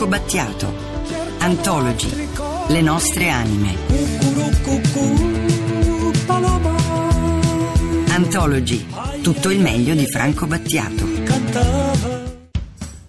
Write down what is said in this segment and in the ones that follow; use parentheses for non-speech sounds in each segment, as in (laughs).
Franco Battiato. Antologi. Le nostre anime. Antologi. Tutto il meglio di Franco Battiato.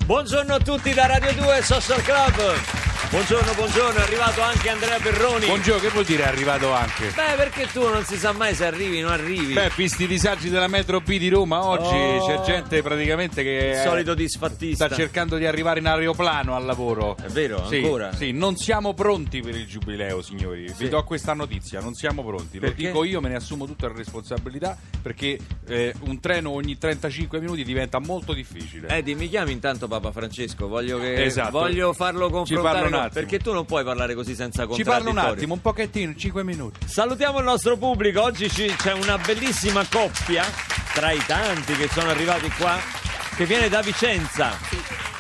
Buongiorno a tutti da Radio 2 Social Club. Buongiorno, buongiorno, è arrivato anche Andrea Perroni. Buongiorno, che vuol dire è arrivato anche? Beh, perché tu non si sa mai se arrivi o non arrivi. Beh, visti i disagi della metro B di Roma, oggi Oh. c'è gente praticamente che Il eh, solito disfattista. sta cercando di arrivare in aeroplano al lavoro. È vero, Sì, ancora? Sì, non siamo pronti per il giubileo, signori. Sì. Vi do questa notizia, non siamo pronti. Perché? Lo dico io, me ne assumo tutta la responsabilità perché eh, un treno ogni 35 minuti diventa molto difficile. Eddie, mi chiami intanto Papa Francesco, voglio, che, Esatto. voglio farlo Ci confrontare parlo un con- attimo. perché tu non puoi parlare così senza Ci parlo un contraddittorio. attimo, un pochettino, 5 minuti. Salutiamo il nostro pubblico, oggi ci- c'è una bellissima coppia tra i tanti che sono arrivati qua che viene da Vicenza.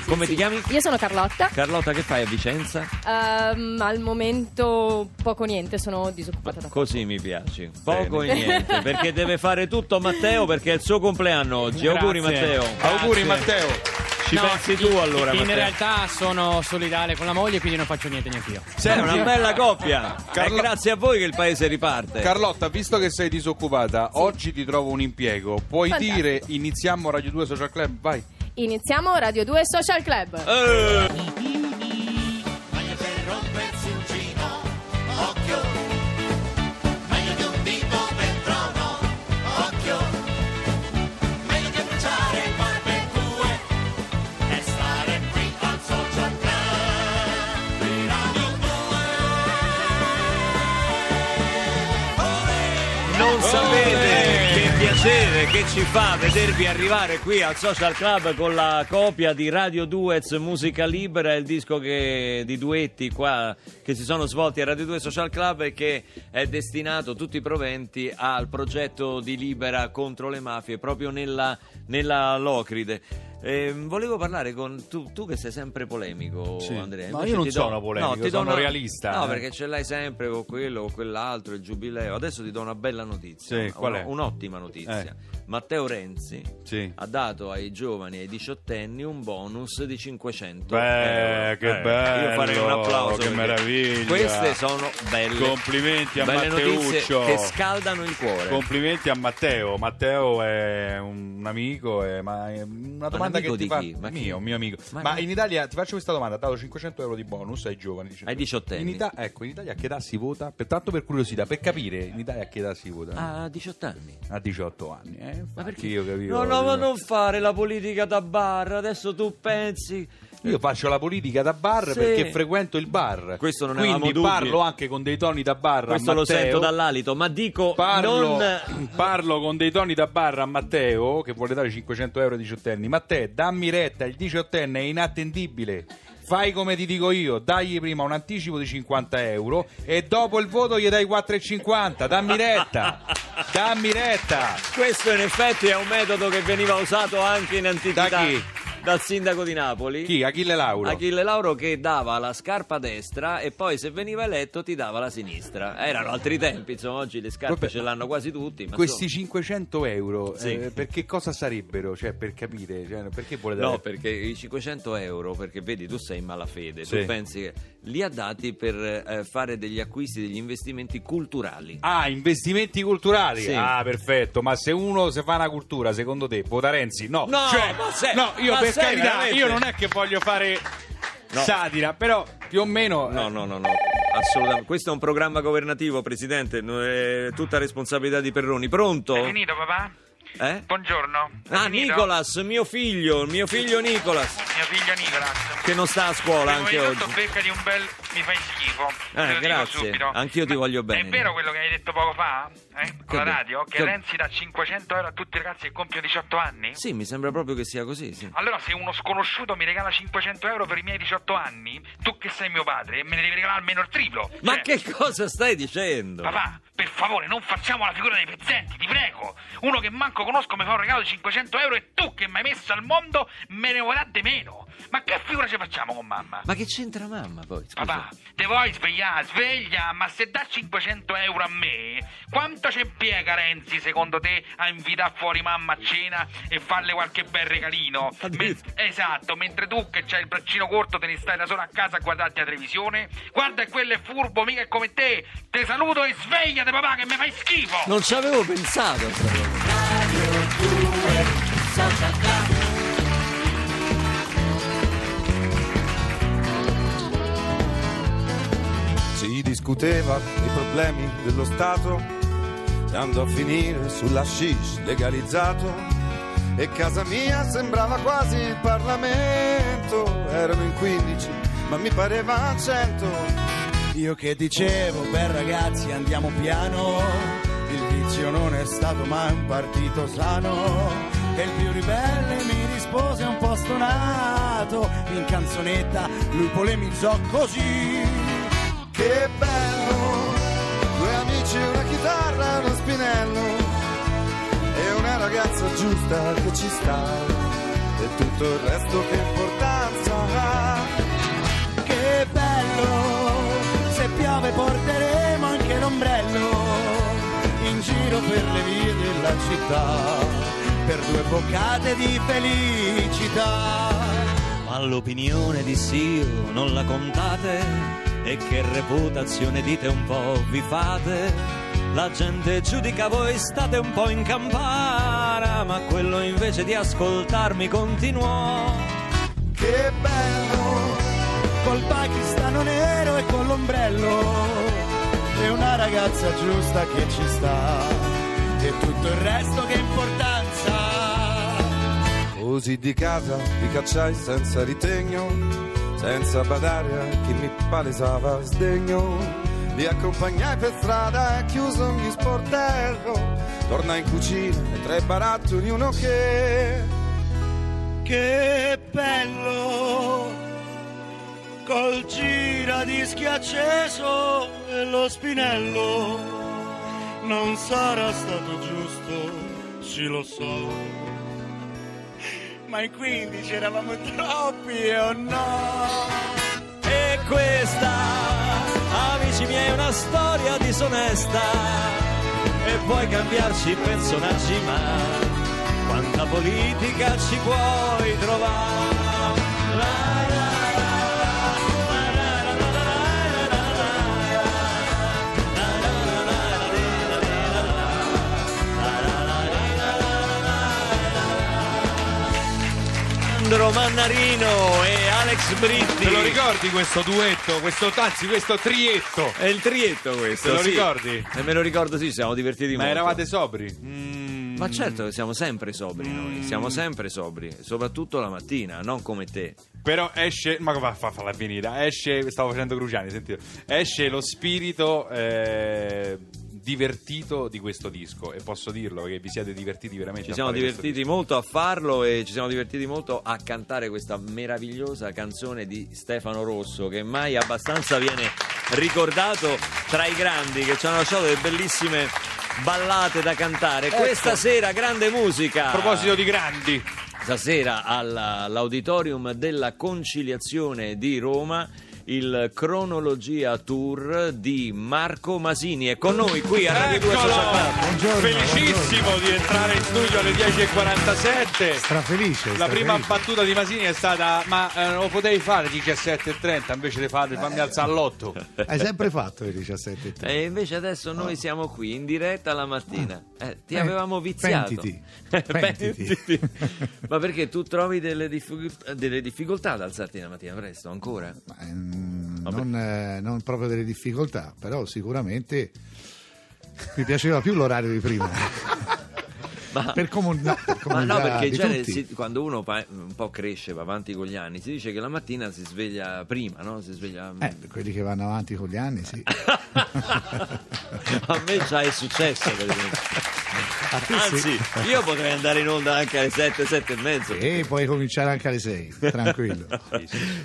Come ti chiami? Io sono Carlotta. Carlotta, che fai a Vicenza? Ehm, al momento poco niente, sono disoccupata da poco. Così mi piaci, poco e niente, perché deve fare tutto Matteo perché è il suo compleanno oggi. Auguri Grazie. Matteo. Auguri. Matteo. Ci No, pensi tu in- allora In Matteo? realtà sono solidale con la moglie, quindi non faccio niente neanche io. È una bella coppia. Carlo- È grazie a voi che il paese riparte. Carlotta, visto che sei disoccupata, oggi ti trovo un impiego. Puoi Fantastico. dire iniziamo Radio 2 Social Club? Vai. Iniziamo Radio 2 Social Club. Eh, che ci fa vedervi arrivare qui al Social Club con la copia di Radio Duets Musica Libera, il disco che- di duetti qua che si sono svolti a Radio 2 Social Club e che è destinato tutti i proventi al progetto di Libera contro le mafie proprio nella, nella Locride. Ehm, volevo parlare con tu, tu che sei sempre polemico, Sì. Andrea. No, Invece io non ti do- sono polemico, ti do sono una- realista, No, eh. perché ce l'hai sempre con quello, con quell'altro, il giubileo. Adesso ti do una bella notizia. Sì, qual una-? Un'ottima notizia. Eh. Matteo Renzi Sì. ha dato ai giovani, ai diciottenni, un bonus di 500 Beh, euro. che Eh, bello, Io farei un applauso. che meraviglia. Queste sono belle. Complimenti a belle Matteuccio. che scaldano il cuore. Complimenti a Matteo. Matteo è un amico, è- ma è una domanda amico che ti di fa chi? Ma chi? mio, un mio amico. Ma Ma, in Italia ti faccio questa domanda, ha dato 500 euro di bonus ai giovani, Ai diciottenni. In Ita- ecco, in Italia a che età si vota? Per tanto per curiosità, per capire in Italia a che età si vota? A 18 anni. A 18 anni, eh? Ma perché? io capivo. No, no, ma non fare la politica da bar. Adesso tu pensi. Io faccio la politica da bar Sì. perché frequento il bar. Questo non Quindi avevamo dubbi. parlo anche con dei toni da bar. a Questo lo Matteo. sento dall'alito, ma dico Parlo, non. (clears throat) parlo con dei toni da barra a Matteo che vuole dare 500 euro ai diciottenni. Matteo, dammi retta, il diciottenne è inattendibile. Fai come ti dico io, dagli prima un anticipo di 50 euro e dopo il voto gli dai 4,50. Dammi retta, dammi retta. Questo in effetti è un metodo che veniva usato anche in antichità Da chi? Dal sindaco di Napoli. Chi? Achille Lauro. Achille Lauro che dava la scarpa destra e poi se veniva eletto ti dava la sinistra. Erano altri tempi, insomma, oggi le scarpe Vabbè, ce l'hanno quasi tutti. Questi insomma- 500 euro, Sì. eh, per che cosa sarebbero? Cioè, per capire, cioè, perché vuole dare? No, perché i 500 euro, perché vedi, tu sei in malafede, Sì. tu pensi che li ha dati per eh, fare degli acquisti, degli investimenti culturali. Ah, investimenti culturali. Sì. Ah, perfetto. Ma se uno se fa una cultura, secondo te, vota Renzi? No, No, Cioè, ma sei- no, io ma per sei carità, veramente- io non è che voglio fare No. satira, però più o meno. No, no, no, no, assolutamente. Questo è un programma governativo, Presidente, è tutta responsabilità di Perroni. Pronto? Hai finito papà? Eh? Buongiorno. Ah? Nicolas, mio figlio, mio figlio Nicolas, Mio figlio Nicolas. che non sta a scuola anche di oggi. tutto beccati un bel mi fai schifo. Eh, grazie. subito. Anch'io ti Ma voglio bene. È vero quello che hai detto poco fa? Eh? Con la radio? Che che- Renzi dà 500 euro a tutti i ragazzi che compiono 18 anni? Sì, mi sembra proprio che sia così, sì. Allora se uno sconosciuto mi regala 500 euro per i miei 18 anni, tu che sei mio padre, me ne devi regalare almeno il triplo. Ma Cioè, che cosa stai dicendo? Papà, per favore, non facciamo la figura dei pezzenti, ti prego. Uno che manco conosco mi fa un regalo di 500 euro e tu che mi hai messo al mondo me ne vorrà di meno. Ma che figura ci facciamo con mamma? Ma che c'entra mamma poi? Scusa. Papà, te vuoi svegliare? Sveglia, ma se dà 500 euro a me, quanto ci impiega Renzi secondo te a invitare fuori mamma a cena e farle qualche bel regalino? Me- esatto, mentre tu che c'hai il braccino corto te ne stai da solo a casa a guardarti la televisione? Guarda, quello è furbo, mica è come te. Te saluto e svegliate papà che mi fai schifo. Non ci avevo pensato. Radio 2 discuteva dei problemi dello Stato, se andò a finire sulla shish legalizzato e casa mia sembrava quasi il Parlamento. Erano in 15, ma mi pareva 100. Io che dicevo, beh ragazzi andiamo piano, il vizio non è stato mai un partito sano. E il più ribelle mi rispose un po' stonato, in canzonetta lui polemizzò così. Che bello, due amici, una chitarra uno spinello. E una ragazza giusta che ci sta. E tutto il resto che importanza ha. Che bello, se piove porteremo anche l'ombrello. In giro per le vie della città. Per due boccate di felicità. Ma l'opinione di Sio non la contate e che reputazione dite un po' vi fate? La gente giudica voi state un po' in campana, ma quello invece di ascoltarmi continuò. Che bello, Col pakistano nero e con l'ombrello e una ragazza giusta che ci sta e tutto il resto che importanza. così di casa li cacciai senza ritegno, senza badare a chi mi palesava sdegno. Li accompagnai per strada e chiuso ogni sportello. Tornai in cucina e tre barattoli uno che Che bello col gira di acceso e lo spinello non sarà stato giusto, sì lo so. Ma in 15 eravamo troppi o no? E questa, amici miei, è una storia disonesta. E puoi cambiarci personaggi, ma quanta politica ci puoi trovare? La, la, Sandro Mannarino e Alex Britti. Te lo ricordi questo duetto, questo, anzi questo trietto? È il trietto questo. Te lo sì. ricordi? E me lo ricordo, sì, siamo divertiti Ma molto. eravate sobri? Mm. Ma certo che siamo sempre sobri noi, siamo sempre sobri, soprattutto la mattina, non come te. Però esce, ma fa, fa, falla finita, esce, stavo facendo Cruciani, sentite, esce lo spirito eh, divertito di questo disco e posso dirlo che vi siete divertiti veramente. Ci siamo divertiti molto a farlo e ci siamo divertiti molto a cantare questa meravigliosa canzone di Stefano Rosso che mai abbastanza viene ricordato tra i grandi che ci hanno lasciato delle bellissime ballate da cantare. Questa sera grande musica. A proposito di grandi, Stasera alla- all'Auditorium della Conciliazione di Roma il Cronologia Tour di Marco Masini è con noi qui a Radio 2 Eccolo! Social Club. Felicissimo di entrare in studio alle 10.47. Strafelice. La prima battuta di Masini è stata: Ma eh, lo potevi fare 17.30 invece di fare fammi alzare all'8. Hai sempre fatto le 17 e. E invece adesso noi siamo qui in diretta la mattina. Eh, ti Eh, avevamo viziato. pentiti. Pentiti. (laughs) (laughs) Ma perché tu trovi delle, difficoltà, delle difficoltà ad alzarti la mattina presto ancora? Ma, ehm, non, eh, non proprio delle difficoltà, però sicuramente mi piaceva più l'orario di prima. (laughs) Ma, per, comun- no, per ma no, comodità perché di già tutti. si- quando uno pa- un po' cresce, va avanti con gli anni, si dice che la mattina si sveglia prima, no? Si sveglia... Eh, per quelli che vanno avanti con gli anni, sì. (laughs) A me già è successo, per esempio. (laughs) A Anzi, sì. io potrei andare in onda anche alle 7, 7 e mezzo. E puoi cominciare anche alle 6, tranquillo.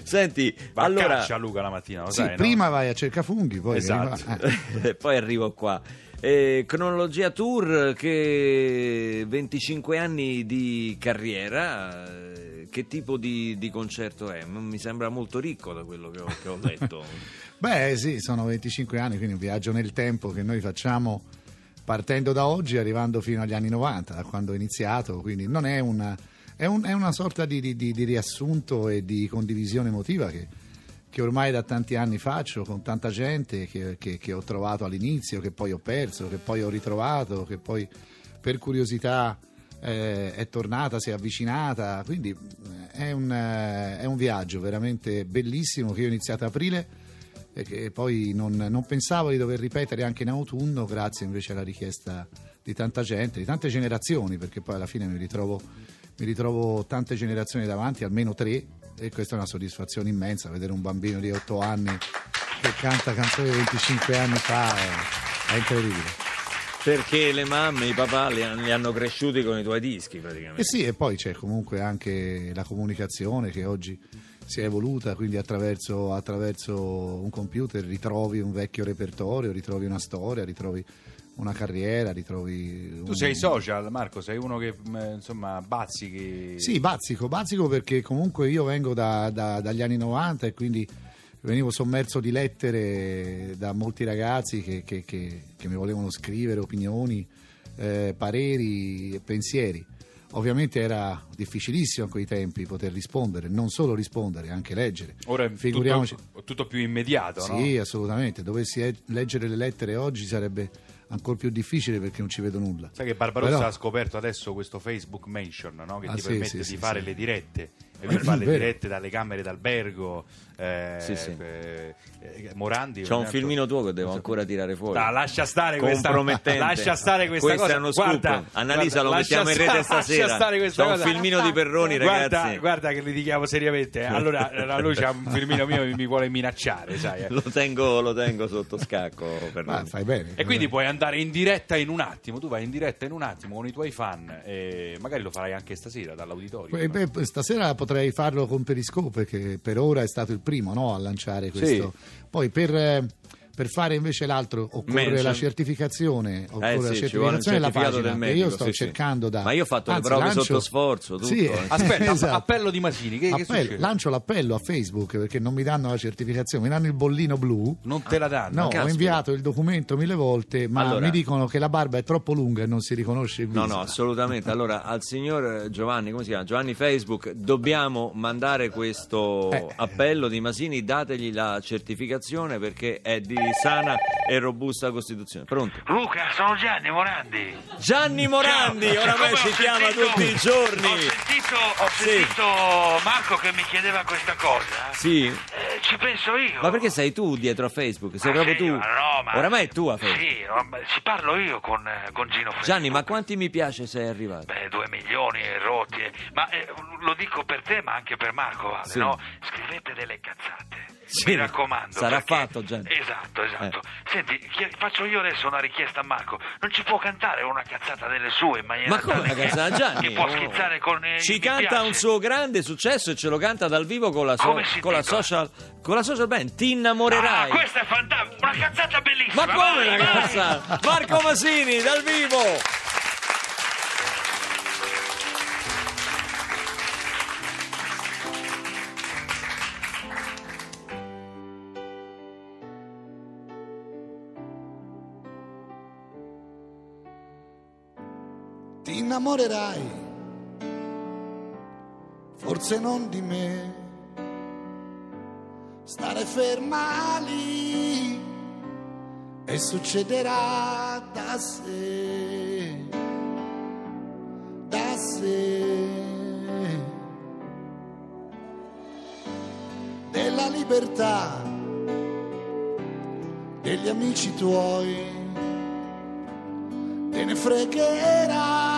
Senti, Va a allora... caccia Luca la mattina, lo Sì, sai, no? prima vai a cercare funghi, poi Esatto. arriva- e poi arrivo qua. Eh, cronologia Tour che 25 anni di carriera, eh, che tipo di, di concerto è? Mi sembra molto ricco da quello che ho, che ho (laughs) letto. Beh, sì, sono 25 anni, quindi un viaggio nel tempo che noi facciamo partendo da oggi, arrivando fino agli anni 90, da quando ho iniziato. Quindi non è una, è un- è una sorta di, di- di- di riassunto e di condivisione emotiva che, che ormai da tanti anni faccio con tanta gente che, che- che ho trovato all'inizio, che poi ho perso, che poi ho ritrovato, che poi per curiosità eh, è tornata, si è avvicinata. Quindi eh, è un, eh, è un viaggio veramente bellissimo che io ho iniziato a aprile e che poi non, non pensavo di dover ripetere anche in autunno, grazie invece alla richiesta di tanta gente, di tante generazioni, perché poi alla fine mi ritrovo, mi ritrovo tante generazioni davanti, almeno tre, e questa è una soddisfazione immensa, vedere un bambino di 8 anni che canta canzoni di 25 anni fa è, è incredibile. Perché le mamme e i papà li, li hanno cresciuti con i tuoi dischi praticamente. E sì, e poi c'è comunque anche la comunicazione che oggi si è evoluta, quindi attraverso, attraverso un computer ritrovi un vecchio repertorio, ritrovi una storia, ritrovi una carriera, ritrovi... Tu un- sei social, Marco, sei uno che mh, insomma bazzichi. Sì, bazzico, bazzico perché comunque io vengo da- da- dagli anni 90 e quindi venivo sommerso di lettere da molti ragazzi che, che- che- che mi volevano scrivere opinioni, eh, pareri e pensieri. Ovviamente era difficilissimo a quei tempi poter rispondere, non solo rispondere, anche leggere. Ora è Figuriamoci. tutto, tutto più immediato, no? Sì, assolutamente. Dovessi leggere le lettere oggi sarebbe ancora più difficile perché non ci vedo nulla. Sai che Barbarossa Però- ha scoperto adesso questo Facebook Mention no? che Ah, ti sì, permette sì, di sì, fare le dirette e lui fa le dirette dalle camere d'albergo. Eh, Sì, sì. eh, Morandi. C'è un ogni filmino tuo che devo ancora tirare fuori. Da, lascia stare questa Compromettente. lascia stare questa Questo cosa. è uno scoop. Guarda, Annalisa, lo guarda, mettiamo in rete sta- stasera. Stare C'è un cosa. filmino di Perroni, Guarda, ragazzi. guarda che li dichiamo seriamente. eh. Allora, a lui c'ha un filmino mio che mi vuole minacciare, sai. eh. Lo tengo, lo tengo sotto scacco. Ma fai bene. E quindi puoi andare in diretta in un attimo, tu vai in diretta in un attimo con i tuoi fan e magari lo farai anche stasera dall'auditorio. Eh, beh, stasera potrei farlo con Periscope, che per ora è stato il primo no, a lanciare questo. Poi per, eh, per fare invece l'altro occorre Mention. la certificazione, occorre Eh la sì, un certificazione della pagina del che medico, io sto sì, sì. cercando da... Ma io ho fatto le Anzi, prove lancio- sotto sforzo, tutto. Sì, eh. (laughs) Aspetta, esatto. appello di Masini, che, che Appello- succede? lancio l'appello a Facebook perché non mi danno la certificazione, mi danno il bollino blu. Non te la danno? No, ho caspita. inviato il documento mille volte, ma Allora- mi dicono che la barba è troppo lunga e non si riconosce il viso. No, no, assolutamente. (laughs) Allora, al signor Giovanni, come si chiama? Giovanni Facebook, dobbiamo mandare questo Eh. appello di Masini, dategli la certificazione perché è di sana e robusta Costituzione. Pronto? Luca, sono Gianni Morandi. Gianni Morandi, Ciao. oramai si chiama sentito- tutti i giorni. Ho sentito, ho Sì. sentito Marco che mi chiedeva questa cosa. Sì. Eh, ci penso io. Ma perché sei tu dietro a Facebook? Sei Ma proprio sì, tu? no, ma- Oramai è tua Facebook. Sì, no, ci parlo io con, eh, con Gino Facebook. Gianni, ma quanti mi piace sei arrivato? Beh, due milioni e rotti. eh. Ma eh, lo dico per te, ma anche per Marco, Vale, Sì. no? Scrivete delle cazzate. Sì, Mi raccomando. sarà perché- fatto. Eh. Esatto, esatto. Senti, chi- faccio io adesso una richiesta a Marco. Non ci può cantare una cazzata delle sue in maniera Ma come una cazzata, Gianni? Che può Oh. schizzare con eh, Ci canta piace. un suo grande successo e ce lo canta dal vivo con la, so- con la social con la social band. Ti innamorerai. Ah, questa è fantastica, una cazzata bellissima. Ma come vai, ragazza? Marco Masini dal vivo. Innamorerai, forse non di me, stare ferma lì e succederà da sé, da sé. Della libertà degli amici tuoi te ne fregherai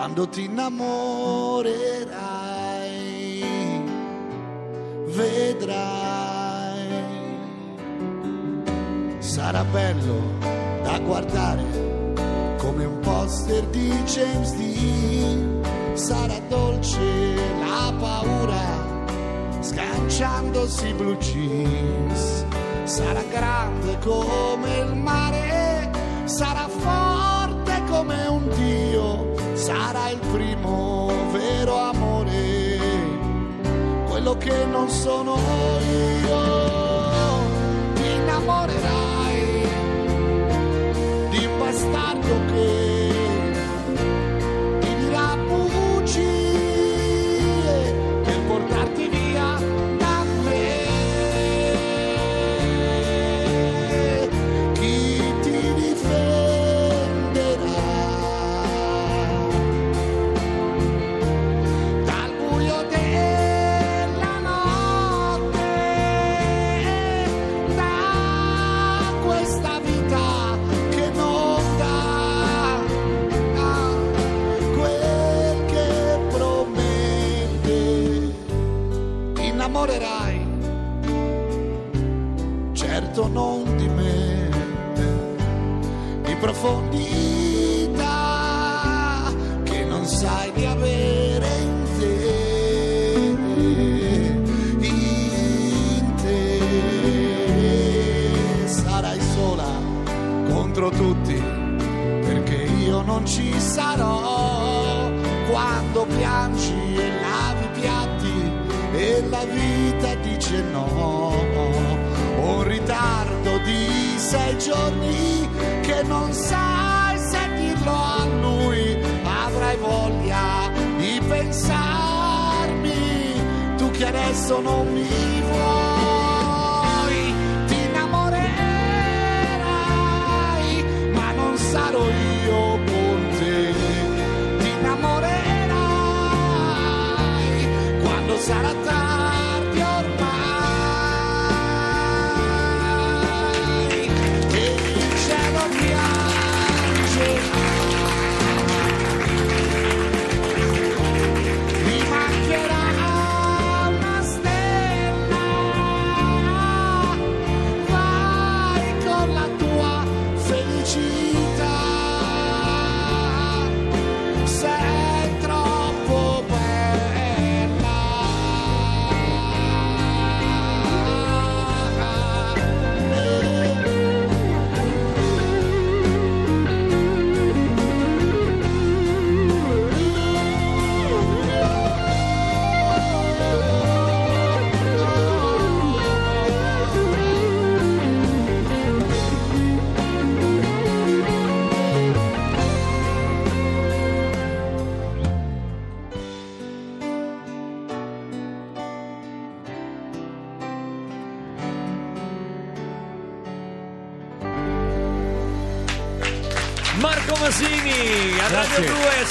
quando ti innamorerai, vedrai. Sarà bello da guardare come un poster di James Dean, sarà dolce la paura sganciandosi i blue jeans, sarà grande come il mare, che non sono io. Ti innamorerai di un bastardo che quando piangi e lavi i piatti e la vita dice no. Un ritardo di sei giorni che non sai se dirlo a lui, avrai voglia di pensarmi, tu che adesso non mi vuoi, sarà tardi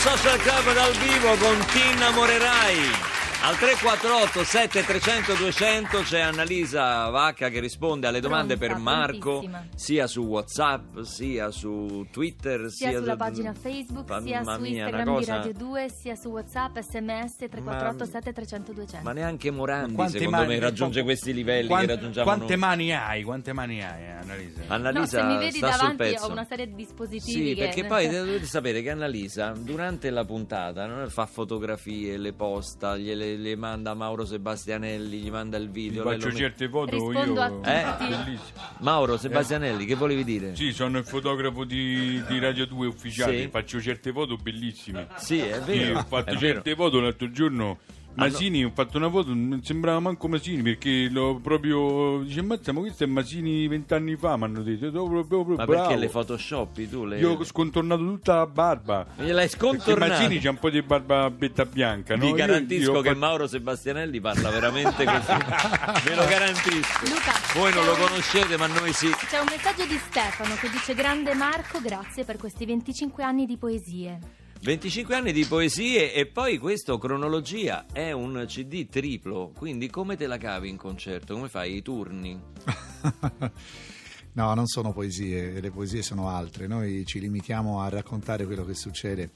Social Club dal vivo con Ti innamorerai. Al 348 7300 200 c'è Annalisa Vacca che risponde alle domande Pronta, per Marco prontissima. sia su Whatsapp sia su Twitter sia sulla su- pagina Facebook, sia Mamma su mia, Instagram una di cosa- Radio 2, sia su WhatsApp, SMS 348 7300 200. Ma neanche Morandi Quante secondo mani- me raggiunge qu- questi livelli quan- che raggiungiamo Quante noi. mani hai? Quante mani hai, Annalisa? No, Annalisa se mi vedi sta sul davanti pezzo. ho una serie di dispositivi Sì, che... perché poi dovete sapere che Annalisa durante la puntata non fa fotografie, le posta, gliele le manda Mauro Sebastianelli, gli manda il video. lei Faccio lo- certe foto Rispondo io. Eh? Mauro Sebastianelli, che volevi dire? Sì, sono il fotografo di, di Radio 2 ufficiale, Sì. faccio certe foto bellissime. Sì, è Sì, vero. ho fatto è vero. certe foto l'altro giorno. Masini, ho fatto una foto, non sembrava manco Masini perché l'ho proprio. Dice, mazza, ma questo è Masini vent'anni fa, mi hanno detto. "Oh, proprio, proprio Ma bravo." perché le photoshopi tu? Le... Io ho scontornato tutta la barba. Gliel'hai Perché scontornata? Masini c'ha un po' di barba betta bianca, no? Vi Io- garantisco io ho che fatto- Mauro Sebastianelli parla veramente così. (laughs) Ve lo garantisco. Luca, Voi non lo conoscete, ma noi sì. C'è un messaggio di Stefano che dice Grande Marco, grazie per questi 25 anni di poesie. 25 anni di poesie e poi questo, cronologia, è un CD triplo, quindi come te la cavi in concerto? Come fai i turni? (laughs) No, non sono poesie, le poesie sono altre. Noi ci limitiamo a raccontare quello che succede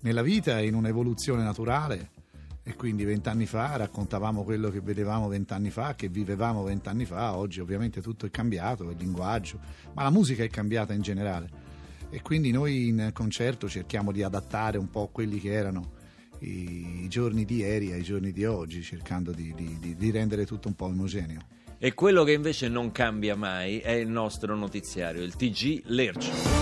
nella vita in un'evoluzione naturale. E quindi vent'anni fa raccontavamo quello che vedevamo vent'anni fa, che vivevamo vent'anni fa. Oggi ovviamente tutto è cambiato, il linguaggio, ma la musica è cambiata in generale. E quindi noi in concerto cerchiamo di adattare un po' quelli che erano i, giorni di ieri ai giorni di oggi, cercando di- di- di- di rendere tutto un po' omogeneo. E quello che invece non cambia mai è il nostro notiziario, il TG Lercio.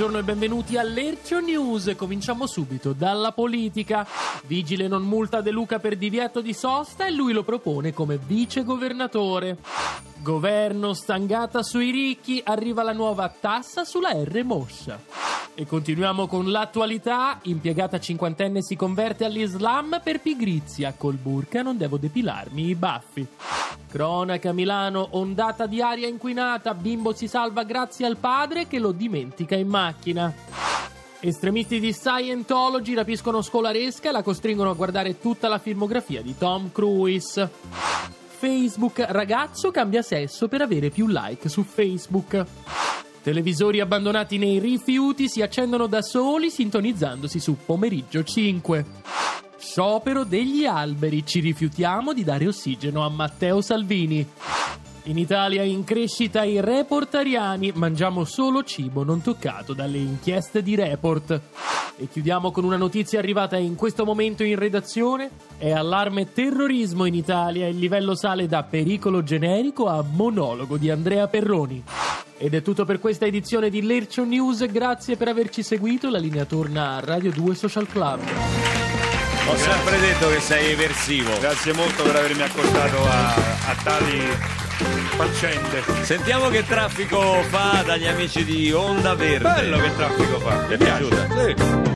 Buongiorno e benvenuti all'Ercio News. Cominciamo subito dalla politica. Vigile non multa De Luca per divieto di sosta e lui lo propone come vice governatore. Governo stangata sui ricchi, arriva la nuova tassa sulla R Moscia. E continuiamo con l'attualità. Impiegata cinquantenne si converte all'Islam per pigrizia. Col burka non devo depilarmi i baffi. Cronaca Milano, ondata di aria inquinata. Bimbo si salva grazie al padre che lo dimentica in macchina. Estremisti di Scientology rapiscono scolaresca e la costringono a guardare tutta la filmografia di Tom Cruise. Facebook ragazzo cambia sesso per avere più like su Facebook. Televisori abbandonati nei rifiuti si accendono da soli sintonizzandosi su pomeriggio 5. Sciopero degli alberi, ci rifiutiamo di dare ossigeno a Matteo Salvini. In Italia in crescita i reportariani, mangiamo solo cibo non toccato dalle inchieste di Report. E chiudiamo con una notizia arrivata in questo momento in redazione. È allarme terrorismo in Italia, il livello sale da pericolo generico a monologo di Andrea Perroni. Ed è tutto per questa edizione di Lercio News, grazie per averci seguito, la linea torna a Radio 2 Social Club. Ho sempre detto che sei eversivo. Grazie molto per avermi accostato a, a tali faccende. Sentiamo che traffico fa dagli amici di Onda Verde. Bello che traffico fa. Ti è piaciuta? Sì.